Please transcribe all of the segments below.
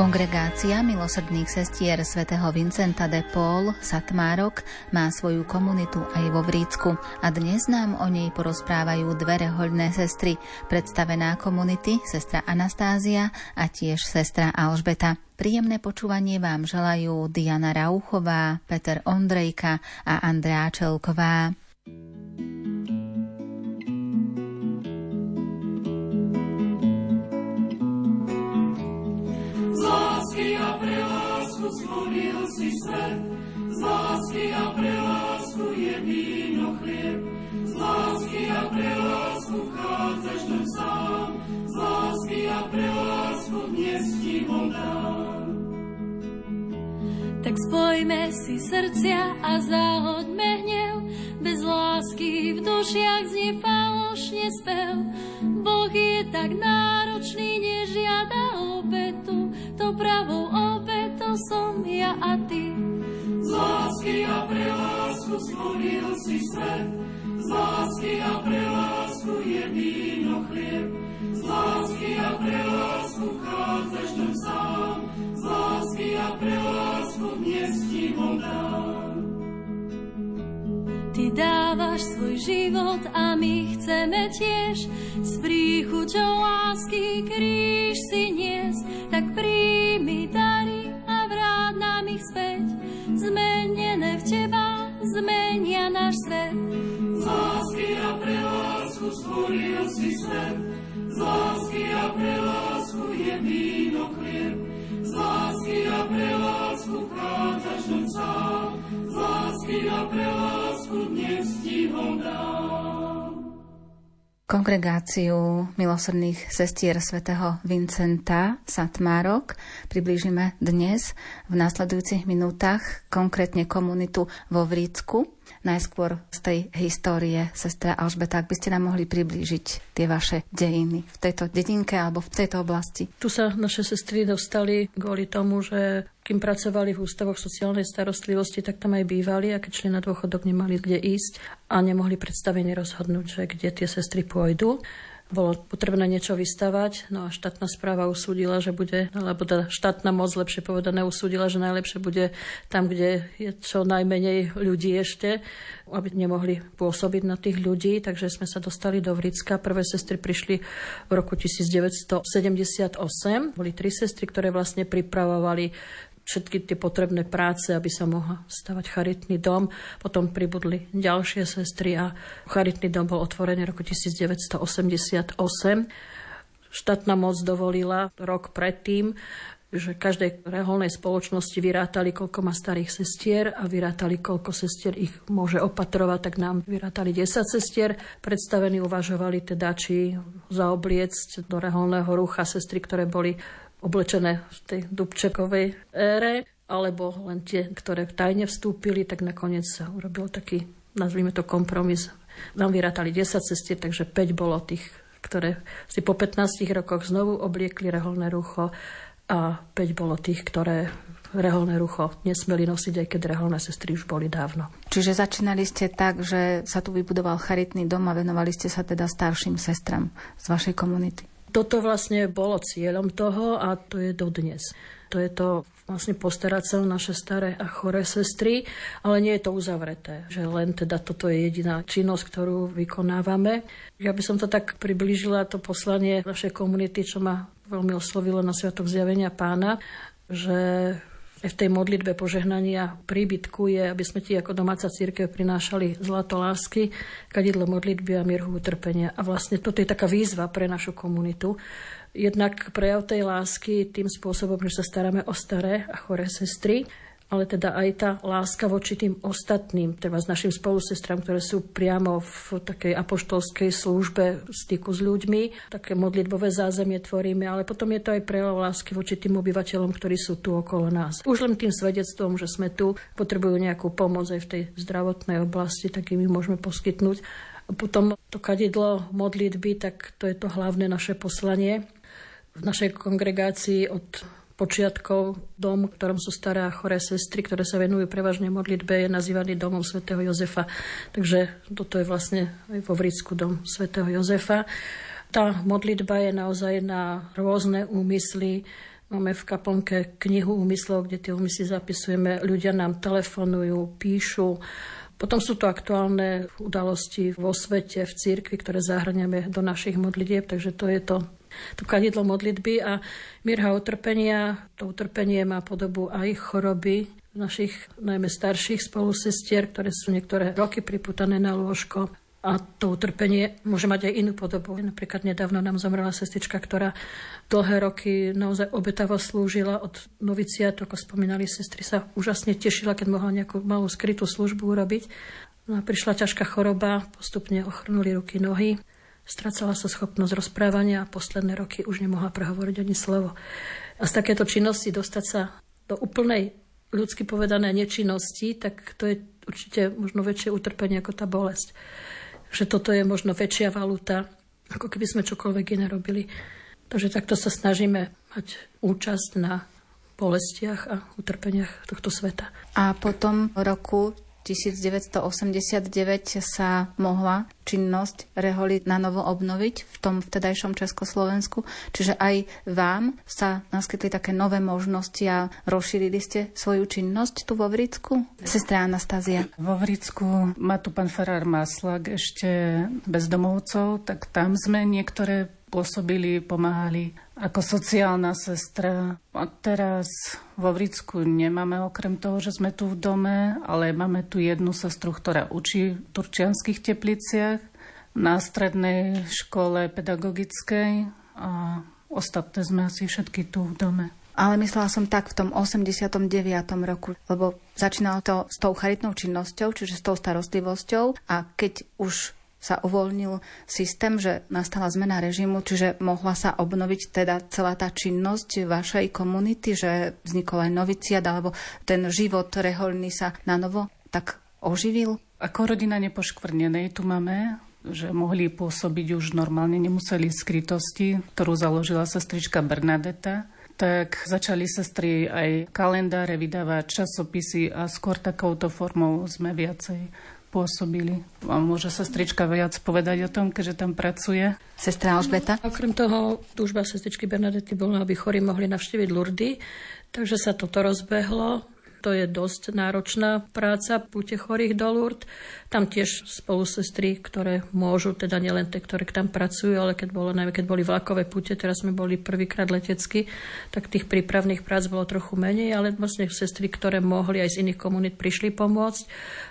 Kongregácia milosrdných sestier svätého Vincenta de Paul Satmárok má svoju komunitu aj vo Vrícku a dnes nám o nej porozprávajú dve rehoľné sestry, predstavená komunity sestra Anastázia a tiež sestra Alžbeta. Príjemné počúvanie vám želajú Diana Rauchová, Peter Ondrejka a Andrea Čelková. Stvoril si svet, z lásky a pre lásku je víno chlieb, z lásky a pre lásku vchádzaš do sám, z lásky a pre lásku dnes ti. Tak spojme si srdcia a zahoďme hnev, bez lásky v dušiach znie falošne spev. Boh je tak náročný, nežiada obetu, to pravou obetou som ja a ty. Z lásky a pre lásku stvoril si svet, z lásky a pre lásku je víno chlieb, z lásky a pre lásku vchádzaš do sám, z lásky a pre lásku dnes ti dám. Ty dávaš svoj život a my chceme tiež s príchuťou lásky kríž si nies, Kongregáciu milosrdných sestier svätého Vincenta Satmárok priblížime dnes v následujúcich minútach konkrétne komunitu vo Vrícku. Najskôr z tej histórie, sestra Alžbeta, ak by ste nám mohli priblížiť tie vaše dejiny v tejto dedinke alebo v tejto oblasti. Tu sa naše sestry dostali kvôli tomu, že kým pracovali v ústavoch sociálnej starostlivosti, tak tam aj bývali a keď šli na dôchodok, nemali kde ísť a nemohli predstavene rozhodnúť, že kde tie sestry pôjdu bolo potrebné niečo vystavať, no a štátna správa usúdila, že bude, alebo teda štátna moc lepšie povedané usúdila, že najlepšie bude tam, kde je čo najmenej ľudí ešte, aby nemohli pôsobiť na tých ľudí, takže sme sa dostali do Vricka. Prvé sestry prišli v roku 1978. Boli tri sestry, ktoré vlastne pripravovali všetky tie potrebné práce, aby sa mohla stavať charitný dom. Potom pribudli ďalšie sestry a charitný dom bol otvorený roku 1988. Štátna moc dovolila rok predtým, že každej reholnej spoločnosti vyrátali, koľko má starých sestier a vyrátali, koľko sestier ich môže opatrovať, tak nám vyrátali 10 sestier. Predstavení uvažovali teda, či zaobliecť do reholného rucha sestry, ktoré boli oblečené v tej Dubčekovej ére, alebo len tie, ktoré tajne vstúpili, tak nakoniec sa urobil taký, nazvime to kompromis. Nám vyrátali 10 cestier, takže 5 bolo tých, ktoré si po 15 rokoch znovu obliekli reholné rucho a 5 bolo tých, ktoré reholné rucho nesmeli nosiť, aj keď reholné sestry už boli dávno. Čiže začínali ste tak, že sa tu vybudoval charitný dom a venovali ste sa teda starším sestram z vašej komunity. Toto vlastne bolo cieľom toho a to je dodnes. To je to vlastne postarať sa o naše staré a choré sestry, ale nie je to uzavreté, že len teda toto je jediná činnosť, ktorú vykonávame. Ja by som to tak priblížila, to poslanie našej komunity, čo ma veľmi oslovilo na Sviatok zjavenia pána, že v tej modlitbe požehnania príbytku je, aby sme ti ako domáca církev prinášali zlato lásky, kadidlo modlitby a mierhu utrpenia. A vlastne toto je taká výzva pre našu komunitu. Jednak prejav tej lásky tým spôsobom, že sa staráme o staré a choré sestry, ale teda aj tá láska voči tým ostatným, teda s našim spolusestram, ktoré sú priamo v takej apoštolskej službe styku s ľuďmi. Také modlitbové zázemie tvoríme, ale potom je to aj prejav lásky voči tým obyvateľom, ktorí sú tu okolo nás. Už len tým svedectvom, že sme tu, potrebujú nejakú pomoc aj v tej zdravotnej oblasti, tak im môžeme poskytnúť. A potom to kadidlo modlitby, tak to je to hlavné naše poslanie. V našej kongregácii od počiatkov dom, v ktorom sú staré a choré sestry, ktoré sa venujú prevažne modlitbe, je nazývaný domom svätého Jozefa. Takže toto je vlastne aj vo Vricku dom svätého Jozefa. Tá modlitba je naozaj na rôzne úmysly, Máme v kaplnke knihu úmyslov, kde tie úmysly zapisujeme. Ľudia nám telefonujú, píšu. Potom sú to aktuálne udalosti vo svete, v cirkvi, ktoré zahrňame do našich modlitieb, takže to je to to kadidlo modlitby a mirha utrpenia. To utrpenie má podobu aj choroby našich najmä starších spolusestier, ktoré sú niektoré roky priputané na lôžko. A to utrpenie môže mať aj inú podobu. Napríklad nedávno nám zomrela sestrička, ktorá dlhé roky naozaj obetavo slúžila od noviciátu, ako spomínali sestry, sa úžasne tešila, keď mohla nejakú malú skrytú službu urobiť. No a prišla ťažká choroba, postupne ochrnuli ruky, nohy. Stracala sa schopnosť rozprávania a posledné roky už nemohla prehovoriť ani slovo. A z takéto činnosti dostať sa do úplnej ľudsky povedané nečinnosti, tak to je určite možno väčšie utrpenie ako tá bolesť že toto je možno väčšia valuta, ako keby sme čokoľvek iné robili. Takže takto sa snažíme mať účasť na bolestiach a utrpeniach tohto sveta. A potom v roku 1989 sa mohla činnosť Reholi na novo obnoviť v tom vtedajšom Československu. Čiže aj vám sa naskytli také nové možnosti a rozšírili ste svoju činnosť tu vo Vricku? Sestra Anastázia. Vo Vricku má tu pán Farár Maslak ešte bezdomovcov, tak tam sme niektoré pôsobili, pomáhali ako sociálna sestra. A teraz vo Vricku nemáme okrem toho, že sme tu v dome, ale máme tu jednu sestru, ktorá učí v turčianských tepliciach na strednej škole pedagogickej a ostatné sme asi všetky tu v dome. Ale myslela som tak v tom 89. roku, lebo začínalo to s tou charitnou činnosťou, čiže s tou starostlivosťou a keď už sa uvoľnil systém, že nastala zmena režimu, čiže mohla sa obnoviť teda celá tá činnosť vašej komunity, že vznikol aj noviciat, alebo ten život reholný sa na novo tak oživil? Ako rodina nepoškvrnenej tu máme, že mohli pôsobiť už normálne, nemuseli skrytosti, ktorú založila sestrička Bernadeta tak začali sestry aj kalendáre vydávať, časopisy a skôr takouto formou sme viacej pôsobili. A môže sestrička viac povedať o tom, keďže tam pracuje. Sestra Alžbeta? Okrem toho, túžba sestričky Bernadety bola, aby chorí mohli navštíviť Lurdy, takže sa toto rozbehlo. To je dosť náročná práca, púte chorých do Lourdes. Tam tiež spolu sestry, ktoré môžu, teda nielen tie, ktoré tam pracujú, ale keď, bolo, najmä keď boli vlakové púte, teraz sme boli prvýkrát letecky, tak tých prípravných prác bolo trochu menej, ale vlastne sestry, ktoré mohli aj z iných komunít prišli pomôcť.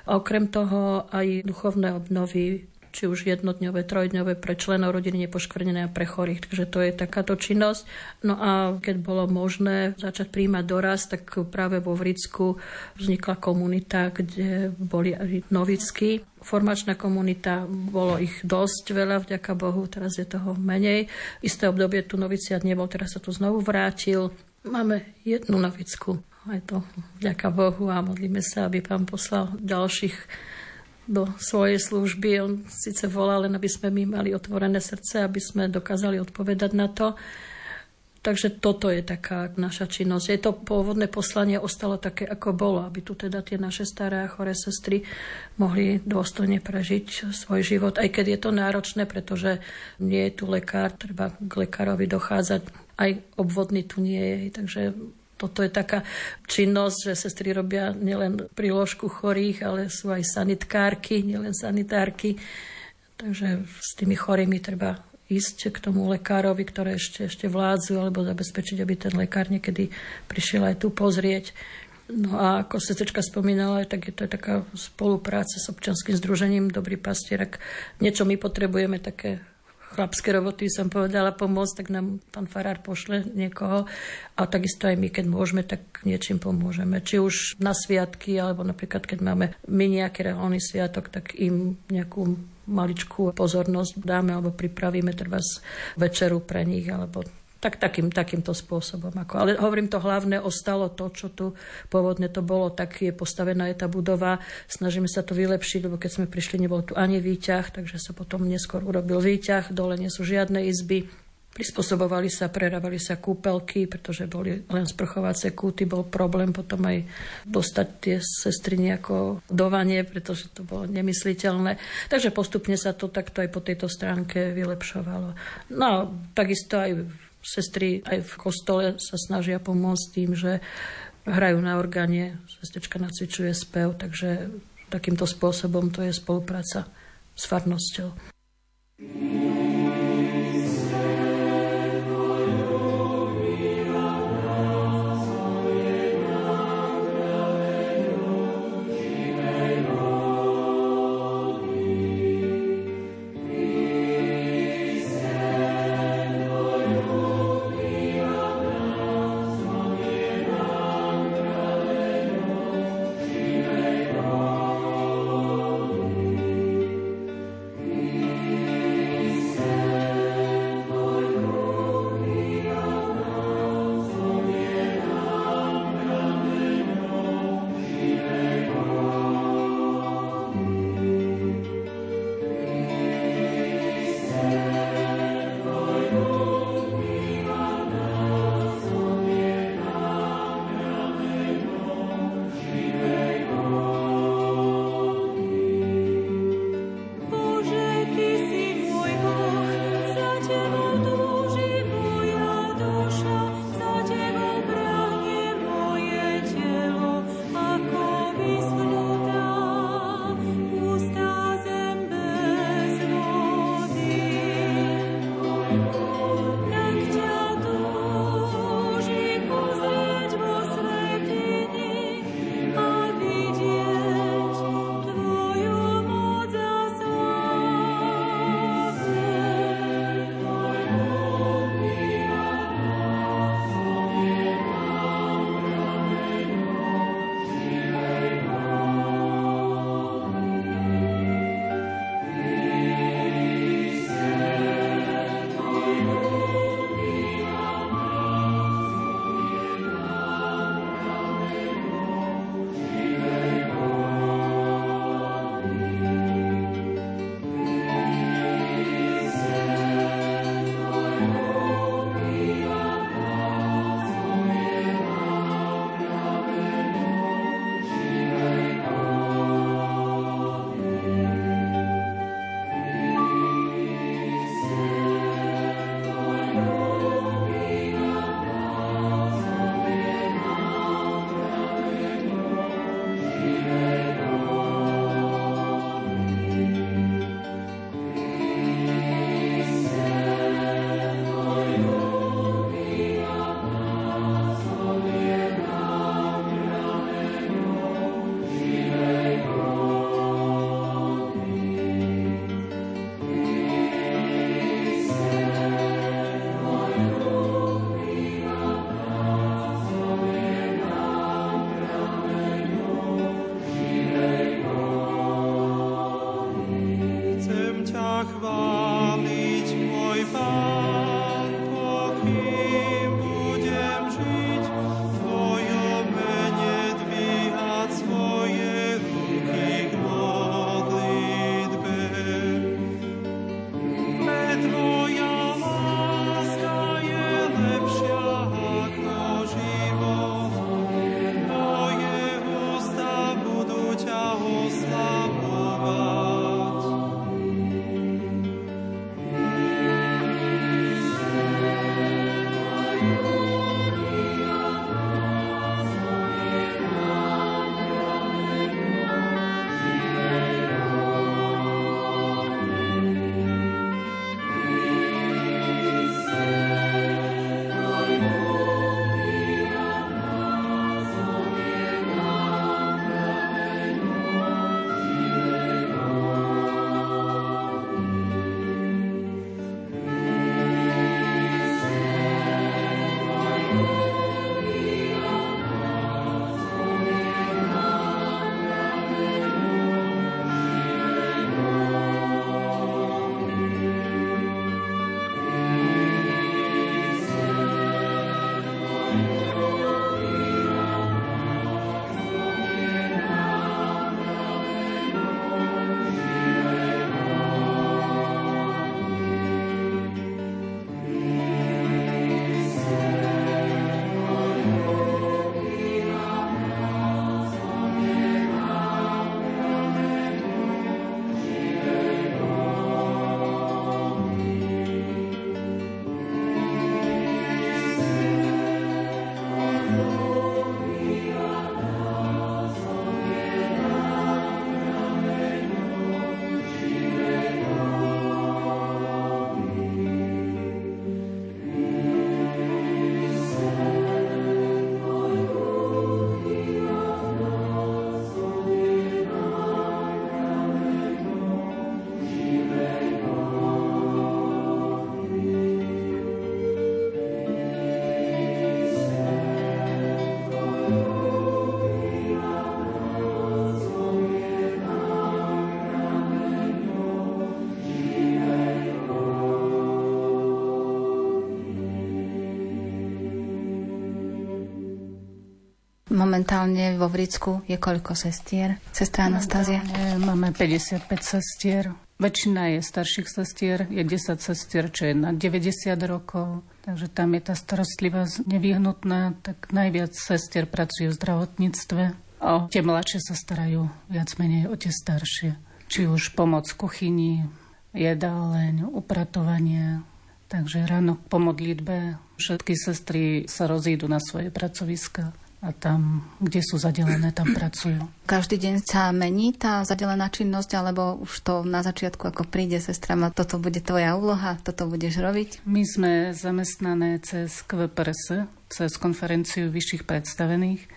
A okrem toho aj duchovné obnovy či už jednodňové, trojdňové pre členov rodiny nepoškvrnené a pre chorých. Takže to je takáto činnosť. No a keď bolo možné začať príjmať doraz, tak práve vo Vricku vznikla komunita, kde boli aj novicky. Formačná komunita, bolo ich dosť veľa, vďaka Bohu, teraz je toho menej. Isté obdobie tu noviciat nebol, teraz sa tu znovu vrátil. Máme jednu novicku, aj to vďaka Bohu a modlíme sa, aby pán poslal ďalších do svojej služby. On síce volá, len aby sme my mali otvorené srdce, aby sme dokázali odpovedať na to. Takže toto je taká naša činnosť. Je to pôvodné poslanie ostalo také, ako bolo, aby tu teda tie naše staré a choré sestry mohli dôstojne prežiť svoj život, aj keď je to náročné, pretože nie je tu lekár, treba k lekárovi dochádzať, aj obvodný tu nie je, takže toto je taká činnosť, že sestry robia nielen príložku chorých, ale sú aj sanitkárky, nielen sanitárky. Takže s tými chorými treba ísť k tomu lekárovi, ktoré ešte, ešte vládzu, alebo zabezpečiť, aby ten lekár niekedy prišiel aj tu pozrieť. No a ako sestrička spomínala, tak je to taká spolupráca s občanským združením Dobrý pastier. Ak niečo my potrebujeme, také chlapské roboty som povedala pomôcť, tak nám pán Farár pošle niekoho. A takisto aj my, keď môžeme, tak niečím pomôžeme. Či už na sviatky, alebo napríklad, keď máme my nejaký reálny sviatok, tak im nejakú maličkú pozornosť dáme alebo pripravíme treba večeru pre nich alebo tak takým, takýmto spôsobom. Ako. Ale hovorím, to hlavné ostalo to, čo tu pôvodne to bolo, tak je postavená je tá budova. Snažíme sa to vylepšiť, lebo keď sme prišli, nebol tu ani výťah, takže sa potom neskôr urobil výťah. Dole nie sú žiadne izby. Prispôsobovali sa, prerávali sa kúpelky, pretože boli len sprchovacie kúty, bol problém potom aj dostať tie sestry nejako do vanie, pretože to bolo nemysliteľné. Takže postupne sa to takto aj po tejto stránke vylepšovalo. No, takisto aj Sestry aj v kostole sa snažia pomôcť tým, že hrajú na orgáne, sestečka nacvičuje spev, takže takýmto spôsobom to je spolupráca s farnosťou. Momentálne vo Vricku je koľko sestier? Sestra Anastázia? Máme 55 sestier. Väčšina je starších sestier, je 10 sestier, čo je na 90 rokov, takže tam je tá starostlivosť nevyhnutná, tak najviac sestier pracuje v zdravotníctve a tie mladšie sa starajú viac menej o tie staršie. Či už pomoc v kuchyni, jedáleň, upratovanie, Takže ráno po modlitbe všetky sestry sa rozídu na svoje pracoviska a tam, kde sú zadelené, tam pracujú. Každý deň sa mení tá zadelená činnosť, alebo už to na začiatku, ako príde sestra, ma toto bude tvoja úloha, toto budeš robiť? My sme zamestnané cez KVPRS, cez konferenciu vyšších predstavených.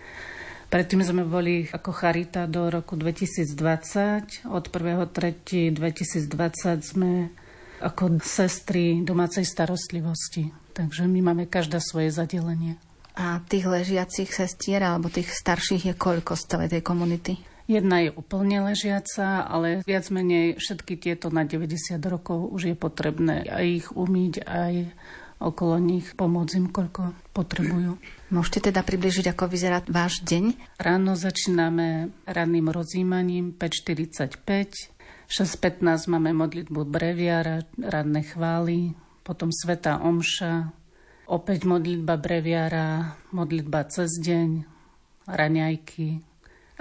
Predtým sme boli ako Charita do roku 2020. Od 1.3.2020 sme ako sestry domácej starostlivosti. Takže my máme každá svoje zadelenie. A tých ležiacich sestier alebo tých starších je koľko z celej tej komunity? Jedna je úplne ležiaca, ale viac menej všetky tieto na 90 rokov už je potrebné aj ich umyť, aj okolo nich pomôcť im, koľko potrebujú. Môžete teda približiť, ako vyzerá váš deň? Ráno začíname ranným rozímaním 5.45, 6.15 máme modlitbu breviára, radné chvály, potom Sveta Omša, Opäť modlitba breviára, modlitba cez deň, raňajky.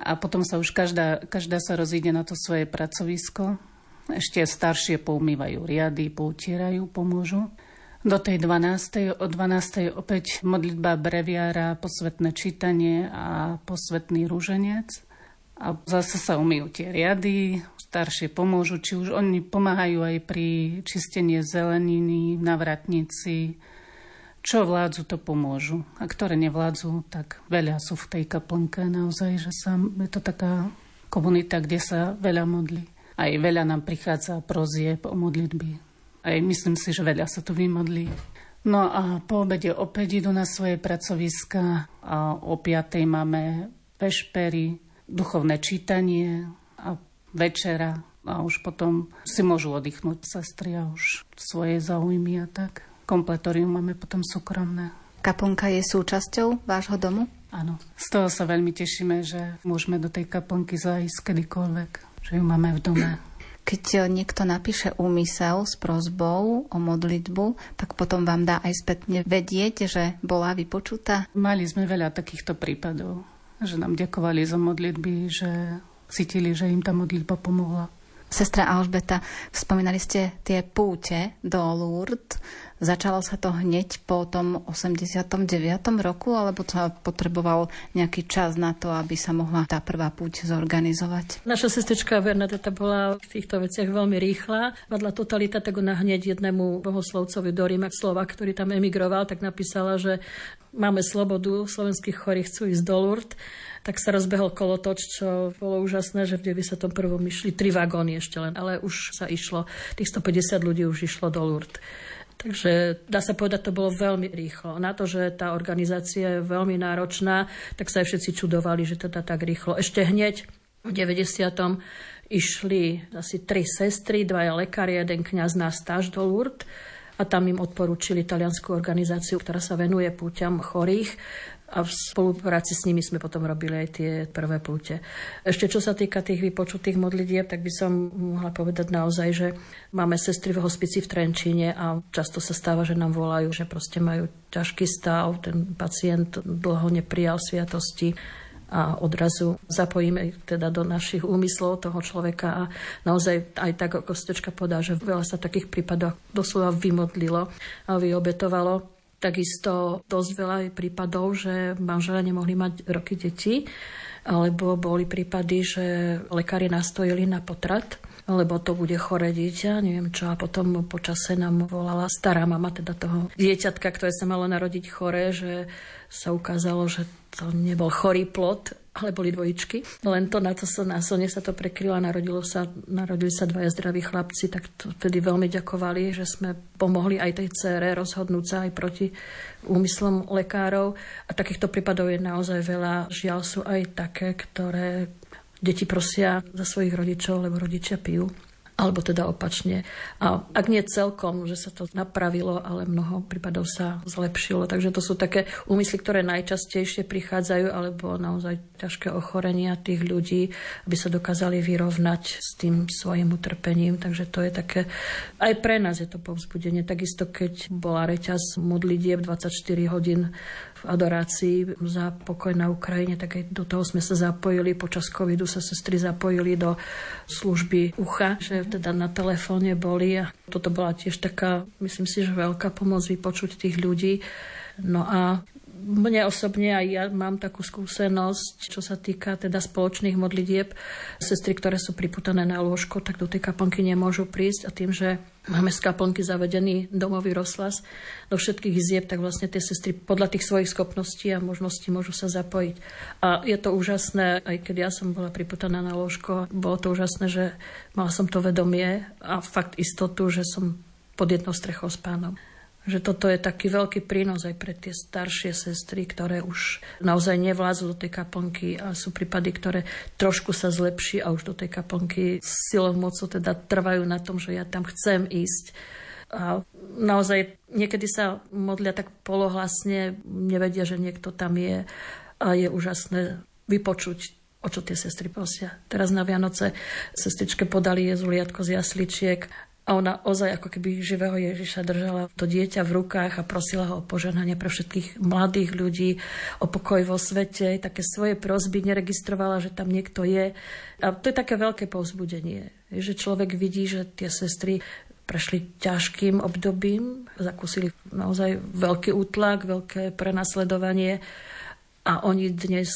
A potom sa už každá, každá sa rozíde na to svoje pracovisko. Ešte staršie poumývajú riady, poutierajú, pomôžu. Do tej 12. o 12. opäť modlitba breviára, posvetné čítanie a posvetný rúženec. A zase sa umýjú tie riady, staršie pomôžu, či už oni pomáhajú aj pri čistení zeleniny, navratnici, čo vládzu, to pomôžu. A ktoré nevládzu, tak veľa sú v tej kaplnke naozaj, že sa, je to taká komunita, kde sa veľa modlí. Aj veľa nám prichádza prozieb o modlitby. Aj myslím si, že veľa sa tu vymodlí. No a po obede opäť idú na svoje pracoviska a o piatej máme vešpery, duchovné čítanie a večera a už potom si môžu oddychnúť sestry a už svoje zaujímy a tak. Kompletorium máme potom súkromné. Kaplnka je súčasťou vášho domu? Áno. Z toho sa veľmi tešíme, že môžeme do tej kaplnky zájsť kedykoľvek, že ju máme v dome. Keď niekto napíše úmysel s prozbou o modlitbu, tak potom vám dá aj spätne vedieť, že bola vypočutá? Mali sme veľa takýchto prípadov, že nám ďakovali za modlitby, že cítili, že im tá modlitba pomohla. Sestra Alžbeta, spomínali ste tie púte do Lourdes. Začalo sa to hneď po tom 89. roku, alebo to potreboval nejaký čas na to, aby sa mohla tá prvá púť zorganizovať? Naša sestrička Bernadeta bola v týchto veciach veľmi rýchla. Vadla totalita, tak ona hneď jednému bohoslovcovi do Ríma, Slova, ktorý tam emigroval, tak napísala, že máme slobodu, slovenských chorých chcú ísť do Lourdes tak sa rozbehol kolotoč, čo bolo úžasné, že v 91. išli tri vagóny ešte len, ale už sa išlo, tých 150 ľudí už išlo do Lourdes. Takže dá sa povedať, to bolo veľmi rýchlo. Na to, že tá organizácia je veľmi náročná, tak sa aj všetci čudovali, že teda tak rýchlo. Ešte hneď v 90. išli asi tri sestry, dvaja lekári, jeden kňaz na stáž do Lourdes a tam im odporúčili taliansku organizáciu, ktorá sa venuje púťam chorých a v spolupráci s nimi sme potom robili aj tie prvé púte. Ešte čo sa týka tých vypočutých modlitieb, tak by som mohla povedať naozaj, že máme sestry v hospici v Trenčíne a často sa stáva, že nám volajú, že proste majú ťažký stav, ten pacient dlho neprijal sviatosti a odrazu zapojíme teda do našich úmyslov toho človeka a naozaj aj tak, ako podá, že veľa sa takých prípadov doslova vymodlilo a vyobetovalo Takisto dosť veľa je prípadov, že manželia nemohli mať roky detí, alebo boli prípady, že lekári nastojili na potrat, lebo to bude chore dieťa, neviem čo. A potom počase nám volala stará mama teda toho dieťatka, ktoré sa malo narodiť chore, že sa ukázalo, že to nebol chorý plod, ale boli dvojičky. Len to na to sa násilne sa to prekrylo a narodilo sa, narodili sa dvaja zdraví chlapci, tak to vtedy veľmi ďakovali, že sme pomohli aj tej cére rozhodnúť sa aj proti úmyslom lekárov. A takýchto prípadov je naozaj veľa. Žiaľ sú aj také, ktoré deti prosia za svojich rodičov, lebo rodičia pijú. alebo teda opačne. A ak nie celkom, že sa to napravilo, ale mnoho prípadov sa zlepšilo. Takže to sú také úmysly, ktoré najčastejšie prichádzajú, alebo naozaj ťažké ochorenia tých ľudí, aby sa dokázali vyrovnať s tým svojim utrpením. Takže to je také, aj pre nás je to povzbudenie. Takisto, keď bola reťaz modlitieb 24 hodín adorácii za pokoj na Ukrajine, tak aj do toho sme sa zapojili. Počas covidu sa sestry zapojili do služby ucha, že teda na telefóne boli a toto bola tiež taká, myslím si, že veľká pomoc vypočuť tých ľudí. No a mne osobne aj ja mám takú skúsenosť, čo sa týka teda spoločných modlitieb. Sestry, ktoré sú priputané na lôžko, tak do tej kaplnky nemôžu prísť a tým, že máme z kaplnky zavedený domový rozhlas do všetkých izieb, tak vlastne tie sestry podľa tých svojich schopností a možností môžu sa zapojiť. A je to úžasné, aj keď ja som bola priputaná na lôžko, bolo to úžasné, že mala som to vedomie a fakt istotu, že som pod jednou strechou s pánom že toto je taký veľký prínos aj pre tie staršie sestry, ktoré už naozaj nevládzu do tej kaplnky a sú prípady, ktoré trošku sa zlepší a už do tej kaplnky silou mocou teda trvajú na tom, že ja tam chcem ísť. A naozaj niekedy sa modlia tak polohlasne, nevedia, že niekto tam je a je úžasné vypočuť o čo tie sestry prosia. Teraz na Vianoce sestričke podali jezuliatko z jasličiek a ona ozaj ako keby živého Ježiša držala to dieťa v rukách a prosila ho o požehnanie pre všetkých mladých ľudí, o pokoj vo svete, také svoje prosby, neregistrovala, že tam niekto je. A to je také veľké povzbudenie, že človek vidí, že tie sestry prešli ťažkým obdobím, zakúsili naozaj veľký útlak, veľké prenasledovanie a oni dnes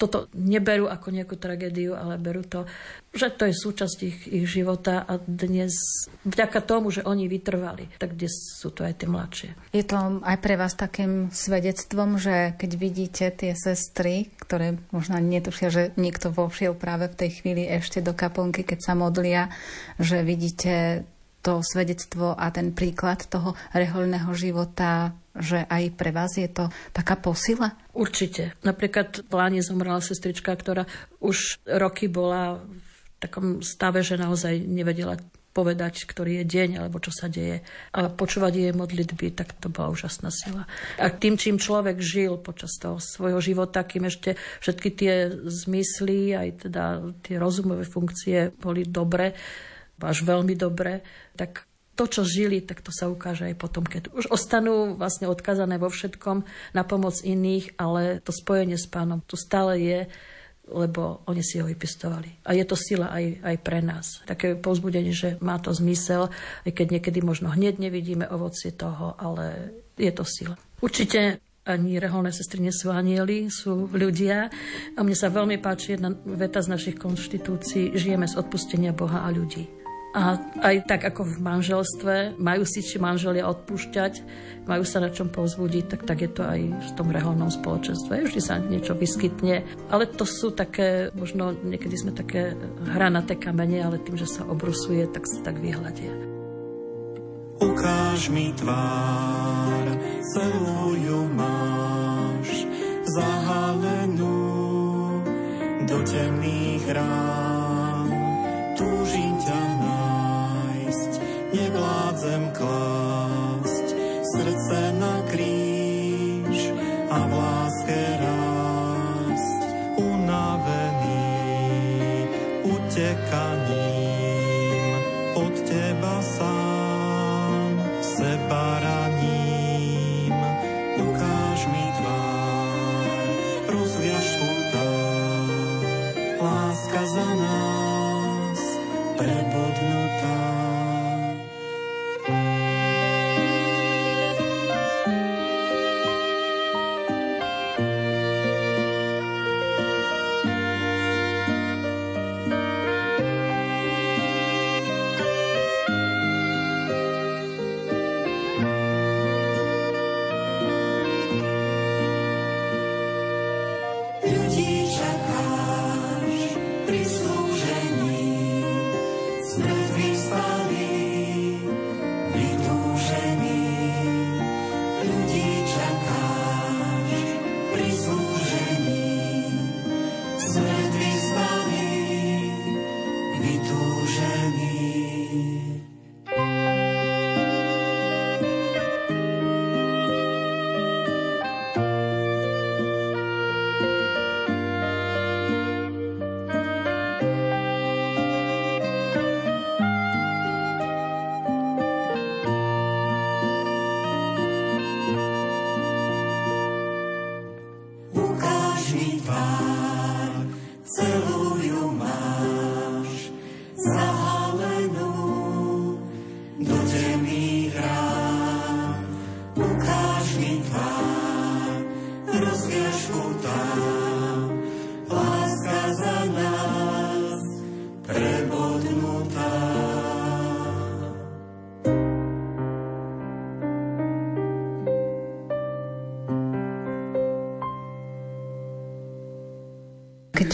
toto neberú ako nejakú tragédiu, ale berú to, že to je súčasť ich, ich života a dnes vďaka tomu, že oni vytrvali, tak dnes sú to aj tie mladšie. Je to aj pre vás takým svedectvom, že keď vidíte tie sestry, ktoré možno netušia, že niekto vošiel práve v tej chvíli ešte do kaponky, keď sa modlia, že vidíte to svedectvo a ten príklad toho rehoľného života že aj pre vás je to taká posila? Určite. Napríklad v Láne zomrela sestrička, ktorá už roky bola v takom stave, že naozaj nevedela povedať, ktorý je deň, alebo čo sa deje. A počúvať jej modlitby, tak to bola úžasná sila. A tým, čím človek žil počas toho svojho života, kým ešte všetky tie zmysly, aj teda tie rozumové funkcie boli dobre, až veľmi dobre, tak to, čo žili, tak to sa ukáže aj potom, keď už ostanú vlastne odkazané vo všetkom na pomoc iných, ale to spojenie s pánom tu stále je, lebo oni si ho vypistovali. A je to sila aj, aj pre nás. Také povzbudenie, že má to zmysel, aj keď niekedy možno hneď nevidíme ovocie toho, ale je to sila. Určite ani reholné sestry nie sú anieli, sú ľudia. A mne sa veľmi páči jedna veta z našich konštitúcií. Žijeme z odpustenia Boha a ľudí. A aj tak ako v manželstve, majú si či manželia odpúšťať, majú sa na čom povzbudiť, tak, tak je to aj v tom reholnom spoločenstve. Vždy sa niečo vyskytne, ale to sú také, možno niekedy sme také hranaté kamene, ale tým, že sa obrusuje, tak sa tak vyhľadia. Ukáž mi tvár, celú ju máš, zahalenú do temných rán. Nevládzem klásť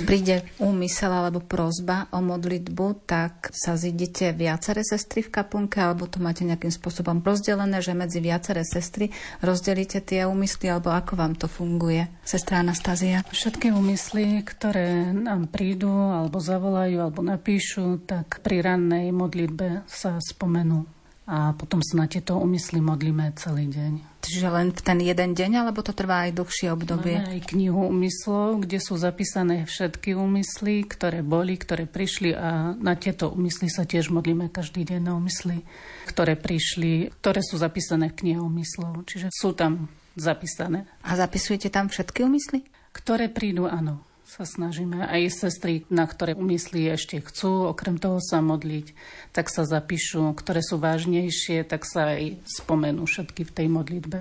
príde úmysel alebo prozba o modlitbu, tak sa zidete viaceré sestry v kaplnke, alebo to máte nejakým spôsobom rozdelené, že medzi viaceré sestry rozdelíte tie úmysly, alebo ako vám to funguje, sestra Anastázia? Všetky úmysly, ktoré nám prídu, alebo zavolajú, alebo napíšu, tak pri rannej modlitbe sa spomenú a potom sa na tieto úmysly modlíme celý deň. Čiže len v ten jeden deň, alebo to trvá aj dlhšie obdobie? Máme aj knihu úmyslov, kde sú zapísané všetky úmysly, ktoré boli, ktoré prišli a na tieto úmysly sa tiež modlíme každý deň na úmysly, ktoré prišli, ktoré sú zapísané v knihe úmyslov. Čiže sú tam zapísané. A zapisujete tam všetky úmysly? Ktoré prídu, áno sa snažíme. Aj sestry, na ktoré umyslí ešte chcú, okrem toho sa modliť, tak sa zapíšu. Ktoré sú vážnejšie, tak sa aj spomenú všetky v tej modlitbe.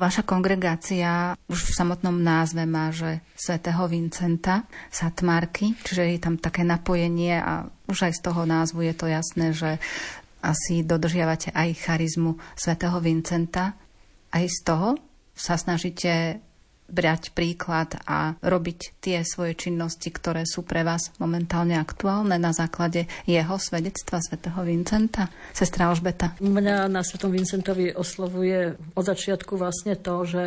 Vaša kongregácia už v samotnom názve má, že svätého Vincenta, Satmarky, čiže je tam také napojenie a už aj z toho názvu je to jasné, že asi dodržiavate aj charizmu svätého Vincenta. Aj z toho sa snažíte brať príklad a robiť tie svoje činnosti, ktoré sú pre vás momentálne aktuálne na základe jeho svedectva svätého Vincenta? Sestra Alžbeta. Mňa na svetom Vincentovi oslovuje od začiatku vlastne to, že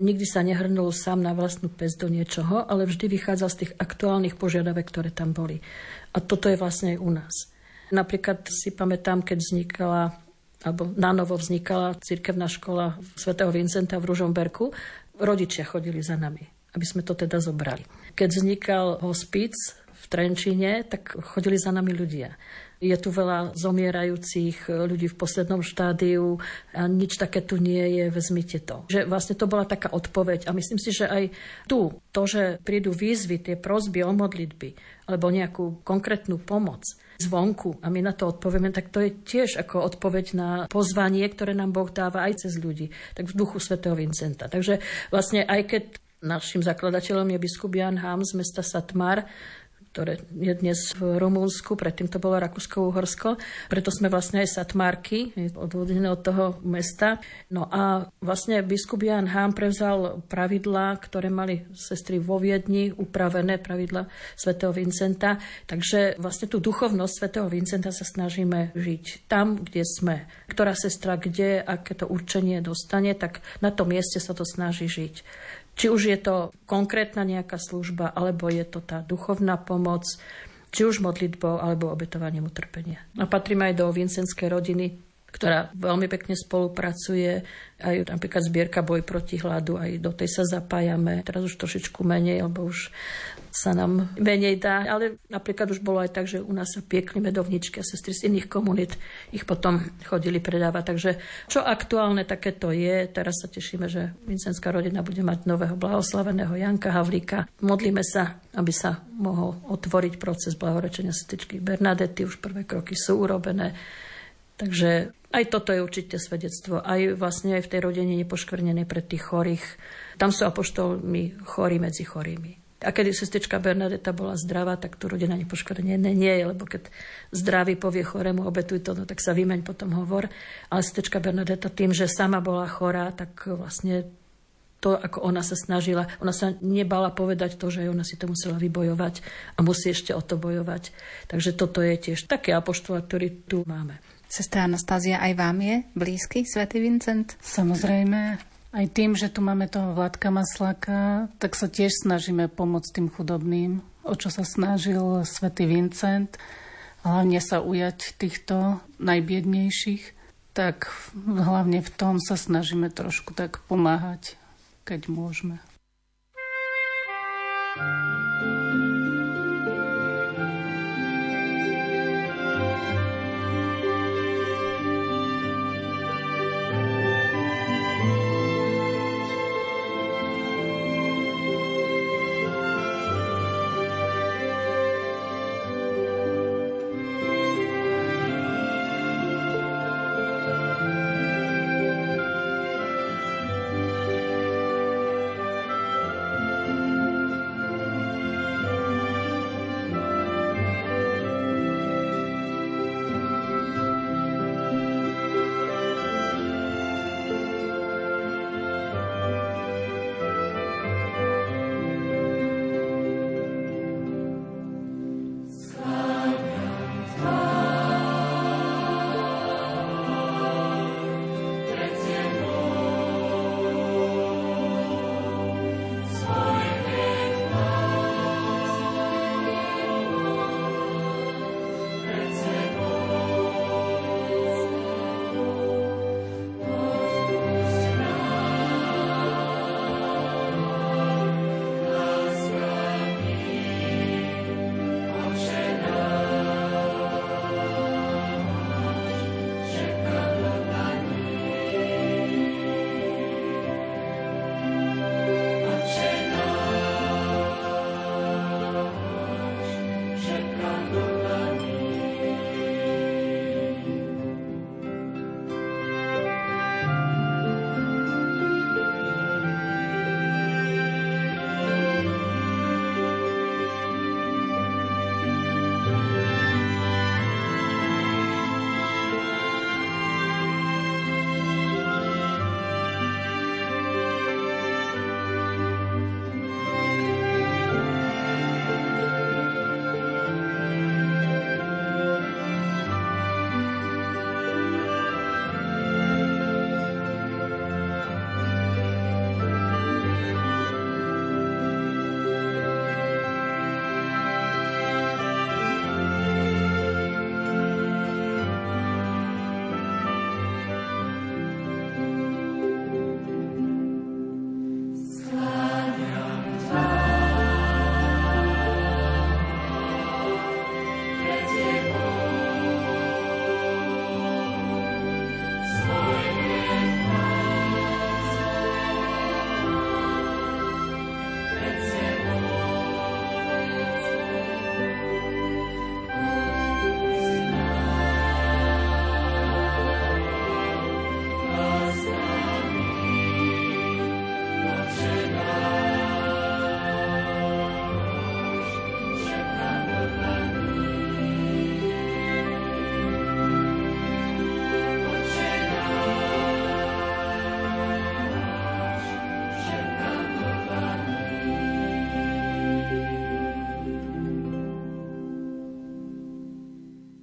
nikdy sa nehrnul sám na vlastnú pes do niečoho, ale vždy vychádzal z tých aktuálnych požiadavek, ktoré tam boli. A toto je vlastne aj u nás. Napríklad si pamätám, keď vznikala alebo nanovo vznikala cirkevná škola svätého Vincenta v Ružomberku rodičia chodili za nami, aby sme to teda zobrali. Keď vznikal hospic v Trenčine, tak chodili za nami ľudia. Je tu veľa zomierajúcich ľudí v poslednom štádiu a nič také tu nie je, vezmite to. Že vlastne to bola taká odpoveď a myslím si, že aj tu, to, že prídu výzvy, tie prosby o modlitby alebo nejakú konkrétnu pomoc, zvonku a my na to odpovieme, tak to je tiež ako odpoveď na pozvanie, ktoré nám Boh dáva aj cez ľudí, tak v duchu svätého Vincenta. Takže vlastne aj keď našim zakladateľom je biskup Jan Ham z mesta Satmar, ktoré je dnes v Rumúnsku, predtým to bolo Rakúsko-Uhorsko. Preto sme vlastne aj Satmarky, odvodené od toho mesta. No a vlastne biskup Jan Hám prevzal pravidlá, ktoré mali sestry vo Viedni, upravené pravidla svätého Vincenta. Takže vlastne tú duchovnosť svätého Vincenta sa snažíme žiť tam, kde sme. Ktorá sestra kde, aké to určenie dostane, tak na tom mieste sa to snaží žiť. Či už je to konkrétna nejaká služba, alebo je to tá duchovná pomoc, či už modlitbou, alebo obetovaním utrpenia. A patrím aj do vincenskej rodiny, ktorá veľmi pekne spolupracuje. Aj napríklad zbierka Boj proti hladu, aj do tej sa zapájame. Teraz už trošičku menej, lebo už sa nám menej dá. Ale napríklad už bolo aj tak, že u nás sa piekli medovničky a sestry z iných komunít ich potom chodili predávať. Takže čo aktuálne také to je. Teraz sa tešíme, že Vincenská rodina bude mať nového blahoslaveného Janka Havlíka. Modlíme sa, aby sa mohol otvoriť proces blahorečenia sestričky Bernadety. Už prvé kroky sú urobené. Takže aj toto je určite svedectvo. Aj vlastne aj v tej rodine nepoškvrnenej pre tých chorých. Tam sú apoštolmi chorí medzi chorými. A keď sestečka Bernadeta bola zdravá, tak tu rodina nepoškvrnené nie je, lebo keď zdravý povie chorému, obetuj to, no tak sa vymeň potom hovor. Ale sestečka Bernadeta tým, že sama bola chorá, tak vlastne to, ako ona sa snažila, ona sa nebala povedať to, že ona si to musela vybojovať a musí ešte o to bojovať. Takže toto je tiež také apoštola, ktorý tu máme. Sestra Anastázia, aj vám je blízky svätý Vincent? Samozrejme, aj tým, že tu máme toho Vládka Maslaka, tak sa tiež snažíme pomôcť tým chudobným, o čo sa snažil svätý Vincent, hlavne sa ujať týchto najbiednejších, tak hlavne v tom sa snažíme trošku tak pomáhať, keď môžeme. thank you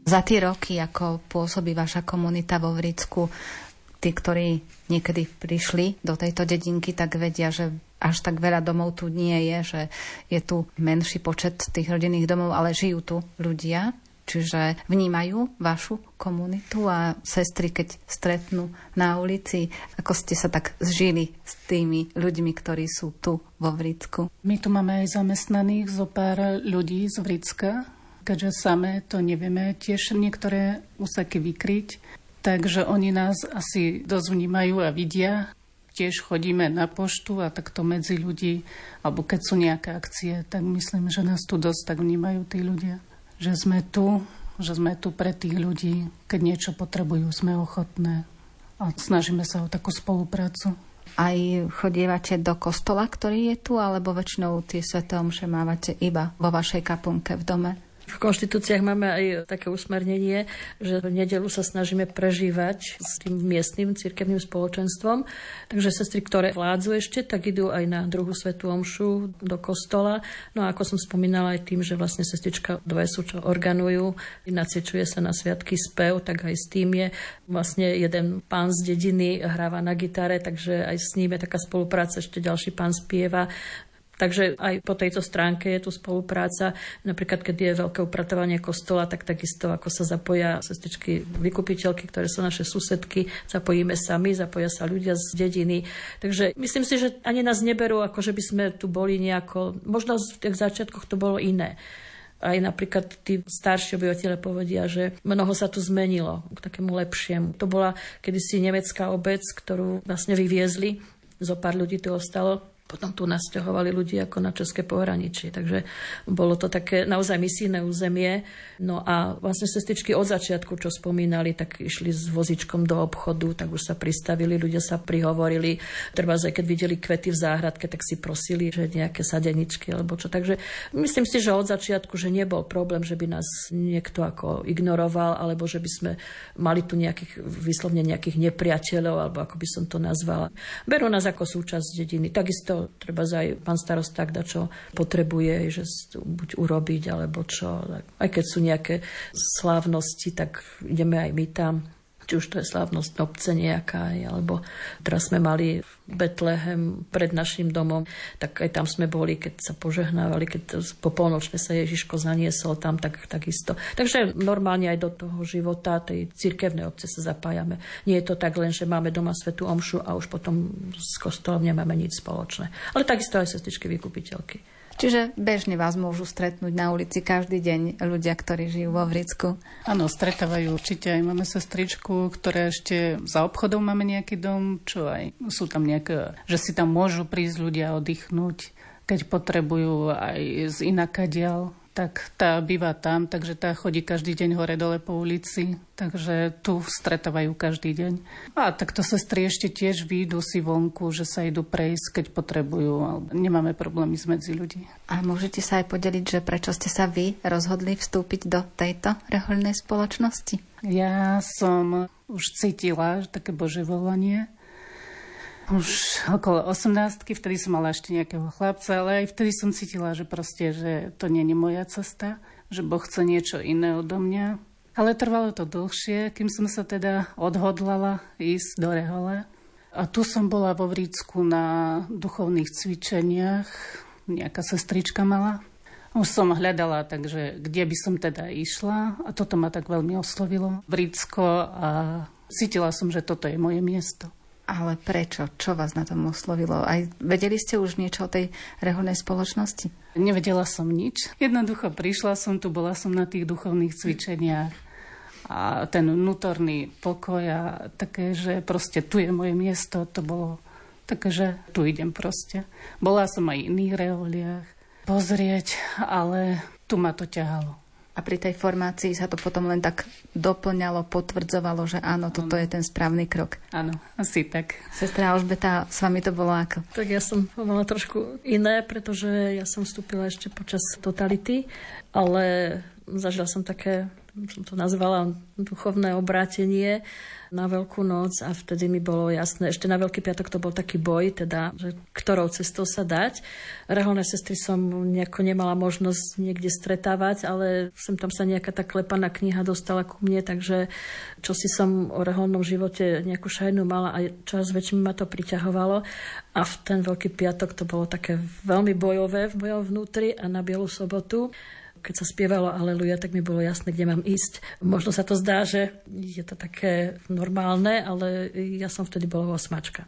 Za tie roky, ako pôsobí vaša komunita vo Vricku, tí, ktorí niekedy prišli do tejto dedinky, tak vedia, že až tak veľa domov tu nie je, že je tu menší počet tých rodinných domov, ale žijú tu ľudia, čiže vnímajú vašu komunitu a sestry, keď stretnú na ulici, ako ste sa tak zžili s tými ľuďmi, ktorí sú tu vo Vricku. My tu máme aj zamestnaných zo pár ľudí z Vricka, keďže samé to nevieme tiež niektoré úseky vykryť. Takže oni nás asi dosť vnímajú a vidia. Tiež chodíme na poštu a takto medzi ľudí, alebo keď sú nejaké akcie, tak myslím, že nás tu dosť tak vnímajú tí ľudia. Že sme tu, že sme tu pre tých ľudí, keď niečo potrebujú, sme ochotné a snažíme sa o takú spoluprácu. Aj chodievate do kostola, ktorý je tu, alebo väčšinou tie sveté omše mávate iba vo vašej kaplnke v dome? V konštitúciách máme aj také usmernenie, že v nedelu sa snažíme prežívať s tým miestnym cirkevným spoločenstvom. Takže sestry, ktoré vládzu ešte, tak idú aj na druhú svetú omšu do kostola. No a ako som spomínala aj tým, že vlastne sestrička dve sú, čo organujú, nacvičuje sa na sviatky spev, tak aj s tým je vlastne jeden pán z dediny hráva na gitare, takže aj s ním je taká spolupráca, ešte ďalší pán spieva. Takže aj po tejto stránke je tu spolupráca. Napríklad, keď je veľké upratovanie kostola, tak takisto ako sa zapoja sestričky vykupiteľky, ktoré sú naše susedky, zapojíme sami, zapoja sa ľudia z dediny. Takže myslím si, že ani nás neberú, ako že by sme tu boli nejako... Možno v tých začiatkoch to bolo iné aj napríklad tí starší obyvateľe povedia, že mnoho sa tu zmenilo k takému lepšiemu. To bola kedysi nemecká obec, ktorú vlastne vyviezli, zo pár ľudí tu ostalo potom tu nasťahovali ľudí ako na České pohraničie. Takže bolo to také naozaj misijné územie. No a vlastne sestričky od začiatku, čo spomínali, tak išli s vozičkom do obchodu, tak už sa pristavili, ľudia sa prihovorili. Treba aj keď videli kvety v záhradke, tak si prosili, že nejaké sadeničky alebo čo. Takže myslím si, že od začiatku, že nebol problém, že by nás niekto ako ignoroval, alebo že by sme mali tu nejakých, vyslovne nejakých nepriateľov, alebo ako by som to nazvala. Berú nás ako súčasť dediny. Takisto treba aj pán starosta, kda čo potrebuje, že buď urobiť, alebo čo. Aj keď sú nejaké slávnosti, tak ideme aj my tam či už to je slávnosť obce nejaká, alebo teraz sme mali Betlehem pred našim domom, tak aj tam sme boli, keď sa požehnávali, keď po polnočne sa Ježiško zaniesol tam, tak takisto. Takže normálne aj do toho života tej cirkevnej obce sa zapájame. Nie je to tak len, že máme doma svetú omšu a už potom s kostolom nemáme nič spoločné. Ale takisto aj sestričky vykupiteľky. Čiže bežne vás môžu stretnúť na ulici každý deň ľudia, ktorí žijú vo Vricku. Áno, stretávajú určite. Aj máme sestričku, ktoré ešte za obchodom máme nejaký dom, čo aj sú tam nejaké, že si tam môžu prísť ľudia oddychnúť, keď potrebujú aj z inakadiaľ tak tá býva tam, takže tá chodí každý deň hore dole po ulici, takže tu stretávajú každý deň. A takto sestry ešte tiež výjdu si vonku, že sa idú prejsť, keď potrebujú. Nemáme problémy s medzi ľudí. A môžete sa aj podeliť, že prečo ste sa vy rozhodli vstúpiť do tejto rehoľnej spoločnosti? Ja som už cítila také bože volanie už okolo 18 vtedy som mala ešte nejakého chlapca, ale aj vtedy som cítila, že proste, že to nie je moja cesta, že Boh chce niečo iné odo mňa. Ale trvalo to dlhšie, kým som sa teda odhodlala ísť do Rehole. A tu som bola vo Vrícku na duchovných cvičeniach, nejaká sestrička mala. Už som hľadala, takže kde by som teda išla a toto ma tak veľmi oslovilo. Vrícko a cítila som, že toto je moje miesto. Ale prečo? Čo vás na tom oslovilo? Aj vedeli ste už niečo o tej reholnej spoločnosti? Nevedela som nič. Jednoducho prišla som tu, bola som na tých duchovných cvičeniach a ten vnútorný pokoj a také, že proste tu je moje miesto, to bolo také, že tu idem proste. Bola som aj v iných reholiach pozrieť, ale tu ma to ťahalo a pri tej formácii sa to potom len tak doplňalo, potvrdzovalo, že áno, toto je ten správny krok. Áno, asi tak. Sestra Alžbeta, s vami to bolo ako? Tak ja som mala trošku iné, pretože ja som vstúpila ešte počas totality, ale zažila som také, som to nazvala duchovné obrátenie na Veľkú noc a vtedy mi bolo jasné, ešte na Veľký piatok to bol taký boj, teda, že ktorou cestou sa dať. Reholné sestry som nejako nemala možnosť niekde stretávať, ale sem tam sa nejaká tá klepaná kniha dostala ku mne, takže čo si som o reholnom živote nejakú šajnu mala a čas väčším ma to priťahovalo. A v ten Veľký piatok to bolo také veľmi bojové v mojom vnútri a na Bielu sobotu keď sa spievalo Aleluja, tak mi bolo jasné, kde mám ísť. Možno sa to zdá, že je to také normálne, ale ja som vtedy bola osmačka.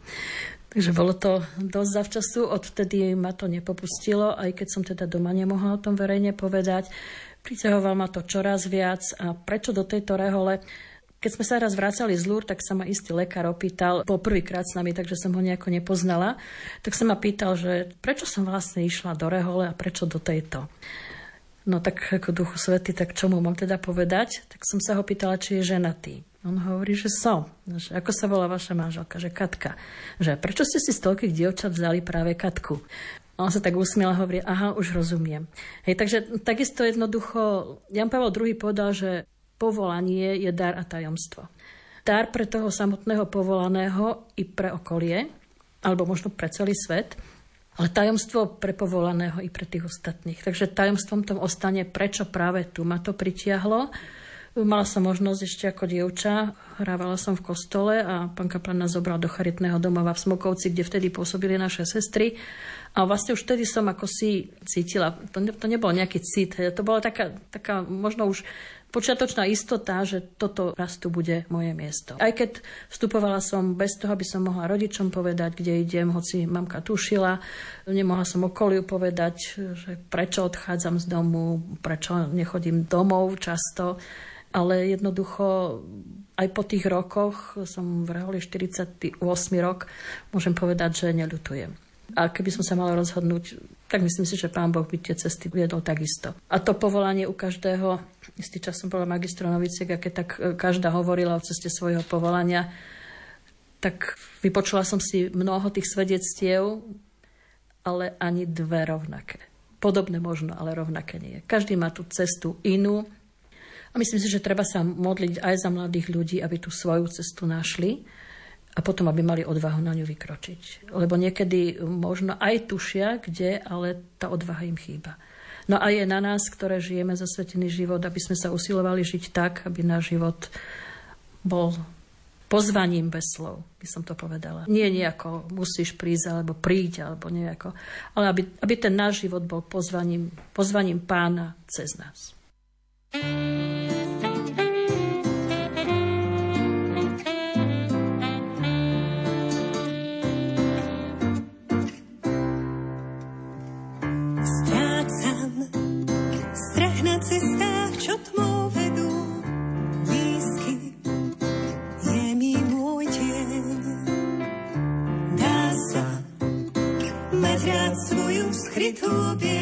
Takže bolo to dosť zavčasu, odvtedy ma to nepopustilo, aj keď som teda doma nemohla o tom verejne povedať. Priťahoval ma to čoraz viac a prečo do tejto rehole keď sme sa raz vracali z Lúr, tak sa ma istý lekár opýtal, bol prvýkrát s nami, takže som ho nejako nepoznala, tak sa ma pýtal, že prečo som vlastne išla do Rehole a prečo do tejto. No tak ako duchu svety, tak čo mu mám teda povedať? Tak som sa ho pýtala, či je ženatý. On hovorí, že som. Že ako sa volá vaša manželka? Že Katka. Že prečo ste si z toľkých dievčat vzali práve Katku? On sa tak usmiel a hovorí, aha, už rozumiem. Hej, takže takisto jednoducho, Jan Pavel II povedal, že povolanie je dar a tajomstvo. Dar pre toho samotného povolaného i pre okolie, alebo možno pre celý svet – ale tajomstvo pre povolaného i pre tých ostatných. Takže tajomstvom tom ostane, prečo práve tu ma to pritiahlo. Mala som možnosť ešte ako dievča, hrávala som v kostole a pán kaplan nás zobral do charitného domova v Smokovci, kde vtedy pôsobili naše sestry. A vlastne už vtedy som ako si cítila, to, ne, to nebol nejaký cit, to bola taká, taká možno už počiatočná istota, že toto raz tu bude moje miesto. Aj keď vstupovala som bez toho, aby som mohla rodičom povedať, kde idem, hoci mamka tušila, nemohla som okoliu povedať, že prečo odchádzam z domu, prečo nechodím domov často, ale jednoducho aj po tých rokoch, som v Reholi 48 rok, môžem povedať, že neľutujem. A keby som sa mala rozhodnúť, tak myslím si, že pán Boh by tie cesty viedol takisto. A to povolanie u každého, istý čas som bola magistronoviciek a keď tak e, každá hovorila o ceste svojho povolania, tak vypočula som si mnoho tých svedectiev, ale ani dve rovnaké. Podobné možno, ale rovnaké nie. Každý má tú cestu inú. A myslím si, že treba sa modliť aj za mladých ľudí, aby tú svoju cestu našli a potom, aby mali odvahu na ňu vykročiť. Lebo niekedy možno aj tušia, kde, ale tá odvaha im chýba. No a je na nás, ktoré žijeme zasvetený život, aby sme sa usilovali žiť tak, aby náš život bol pozvaním bez slov, by som to povedala. Nie nejako musíš prísť, alebo príď, alebo nejako, ale aby, aby ten náš život bol pozvaním, pozvaním pána cez nás. thank skrytú biedu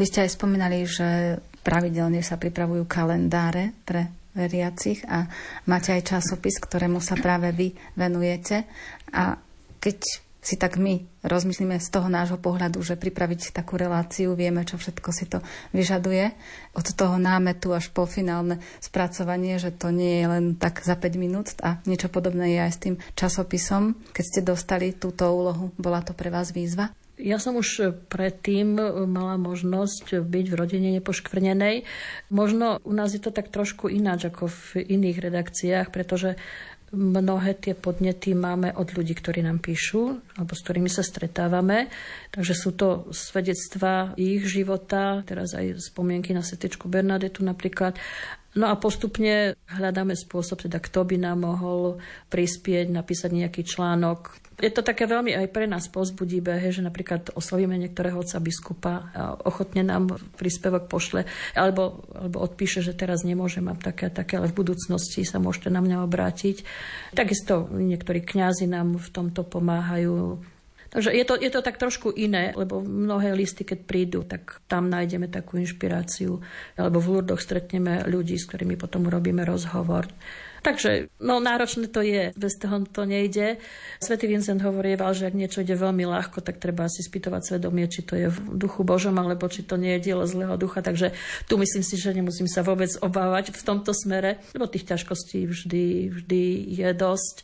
Vy ste aj spomínali, že pravidelne sa pripravujú kalendáre pre veriacich a máte aj časopis, ktorému sa práve vy venujete. A keď si tak my rozmyslíme z toho nášho pohľadu, že pripraviť takú reláciu, vieme, čo všetko si to vyžaduje. Od toho námetu až po finálne spracovanie, že to nie je len tak za 5 minút a niečo podobné je aj s tým časopisom. Keď ste dostali túto úlohu, bola to pre vás výzva? Ja som už predtým mala možnosť byť v rodine nepoškvrnenej. Možno u nás je to tak trošku ináč ako v iných redakciách, pretože mnohé tie podnety máme od ľudí, ktorí nám píšu alebo s ktorými sa stretávame. Takže sú to svedectvá ich života, teraz aj spomienky na setečku Bernadetu napríklad. No a postupne hľadáme spôsob, teda kto by nám mohol prispieť, napísať nejaký článok. Je to také veľmi aj pre nás pozbudivé, že napríklad oslovíme niektorého otca biskupa a ochotne nám príspevok pošle, alebo, alebo odpíše, že teraz nemôže mať také a také, ale v budúcnosti sa môžete na mňa obrátiť. Takisto niektorí kňazi nám v tomto pomáhajú. Takže je to, je to tak trošku iné, lebo mnohé listy, keď prídu, tak tam nájdeme takú inšpiráciu. Alebo v Lurdoch stretneme ľudí, s ktorými potom urobíme rozhovor. Takže no, náročné to je, bez toho to nejde. Svetý Vincent hovorieval, že ak niečo ide veľmi ľahko, tak treba si spýtovať svedomie, či to je v duchu Božom, alebo či to nie je dielo zlého ducha. Takže tu myslím si, že nemusím sa vôbec obávať v tomto smere, lebo tých ťažkostí vždy, vždy je dosť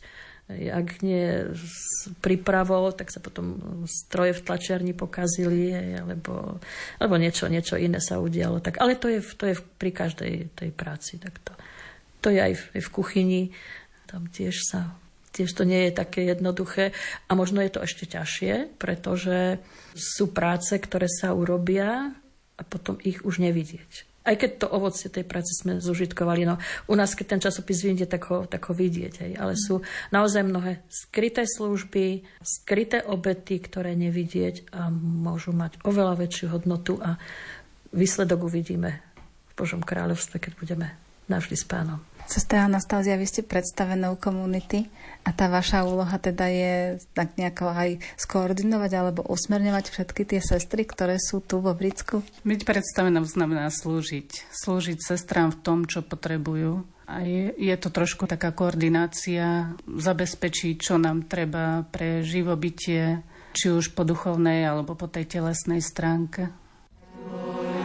ak nie s prípravou, tak sa potom stroje v tlačiarni pokazili, alebo, alebo niečo, niečo iné sa udialo. Tak, ale to je, to je pri každej tej práci takto. To je aj v, aj v kuchyni, tam tiež sa tiež to nie je také jednoduché a možno je to ešte ťažšie, pretože sú práce, ktoré sa urobia a potom ich už nevidieť aj keď to ovocie tej práce sme zužitkovali. No, u nás, keď ten časopis vyjde, tak ho, tak ho vidieť. Hej. Ale sú naozaj mnohé skryté služby, skryté obety, ktoré nevidieť a môžu mať oveľa väčšiu hodnotu a výsledok uvidíme v Božom kráľovstve, keď budeme navždy s pánom. Sestra Anastázia, vy ste predstavenou komunity a tá vaša úloha teda je tak nejako aj skoordinovať alebo usmerňovať všetky tie sestry, ktoré sú tu vo Vricku? Byť predstavenou znamená slúžiť. Slúžiť sestrám v tom, čo potrebujú. A je, je to trošku taká koordinácia, zabezpečiť, čo nám treba pre živobytie, či už po duchovnej alebo po tej telesnej stránke. O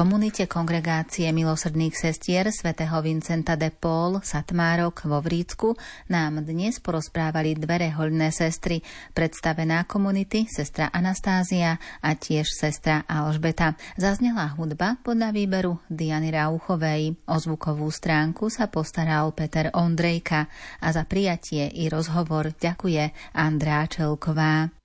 komunite kongregácie milosrdných sestier svätého Vincenta de Paul Satmárok vo Vrícku nám dnes porozprávali dve rehoľné sestry, predstavená komunity sestra Anastázia a tiež sestra Alžbeta. Zaznela hudba podľa výberu Diany Rauchovej. O zvukovú stránku sa postaral Peter Ondrejka a za prijatie i rozhovor ďakuje Andrá Čelková.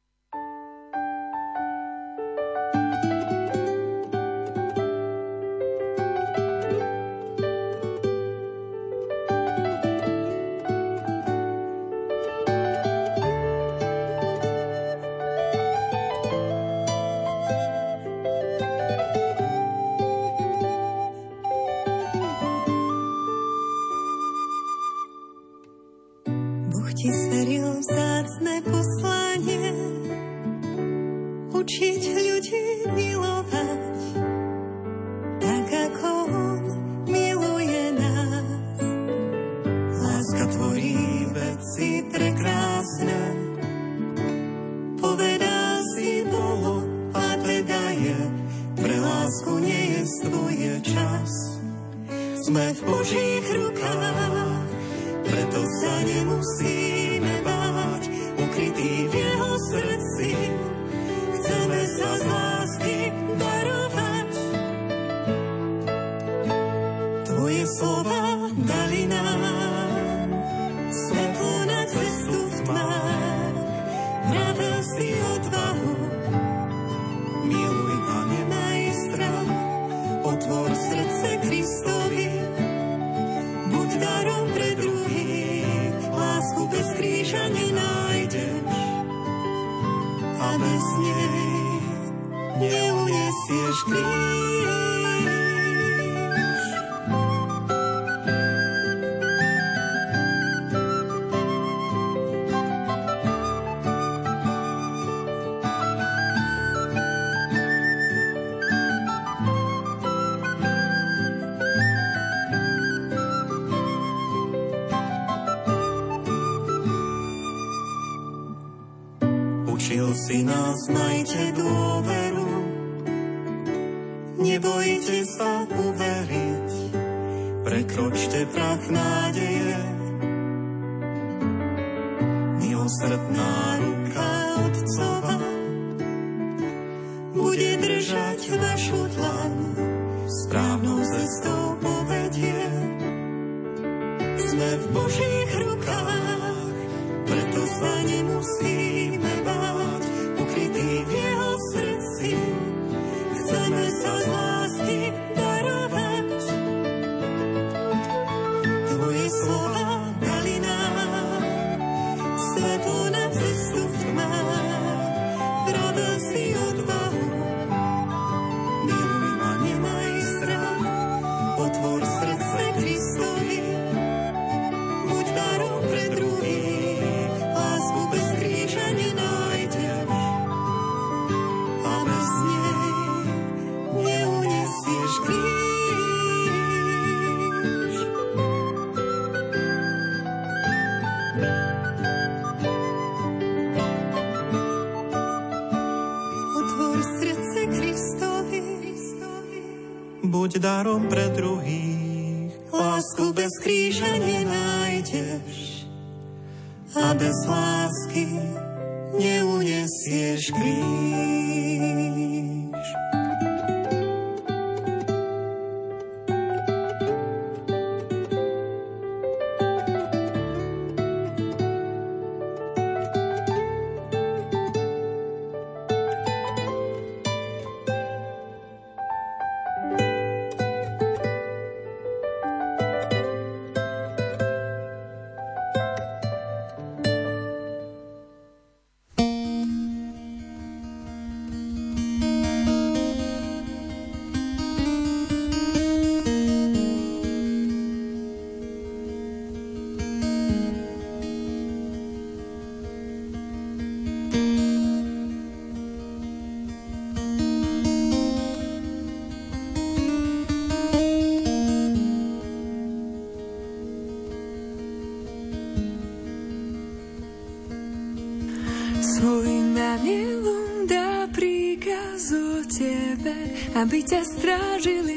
Si nás, majte dôveru, nebojte sa uveriť, prekročte prach nádeje. Aby ťa strážili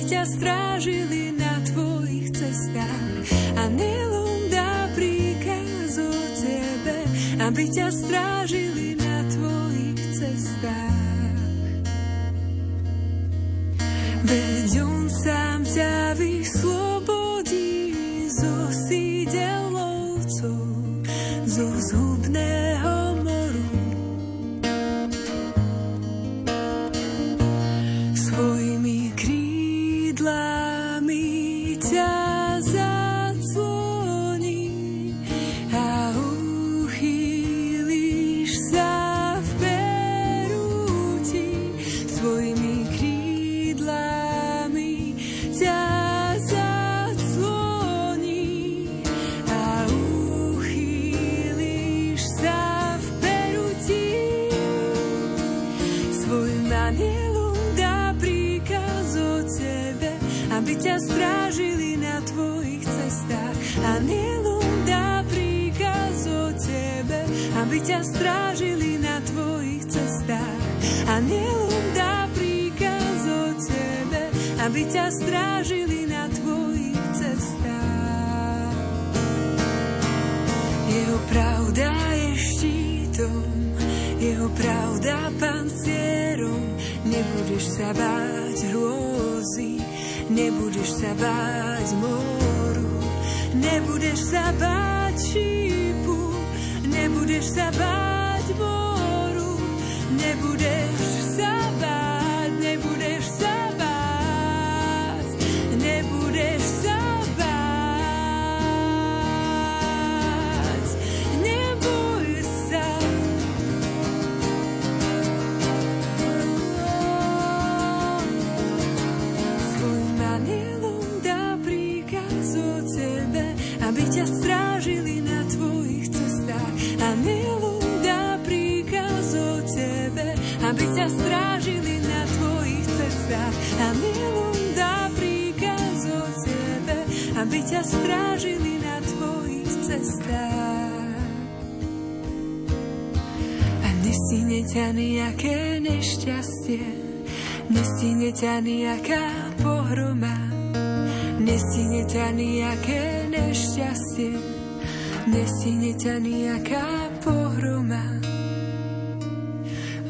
aby ťa strážili aby ťa strážili na tvojich cestách. Veď on sám ťa vyslobodí pravda pancierom. Nebudeš sa báť hrôzy, nebudeš sa báť moru, nebudeš sa báť šípu, nebudeš sa báť ťa nejaká pohroma, nestihne ťa nejaké nešťastie, nestihne ťa nejaká pohroma.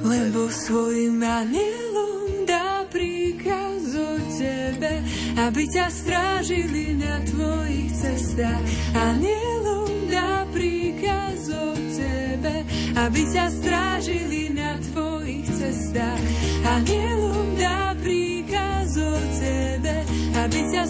Lebo svojim anielom dá príkaz o tebe, aby ťa strážili na tvojich cestách. Anielom dá príkaz o tebe, aby ťa strážili na tvojich cestách. Anielom ťa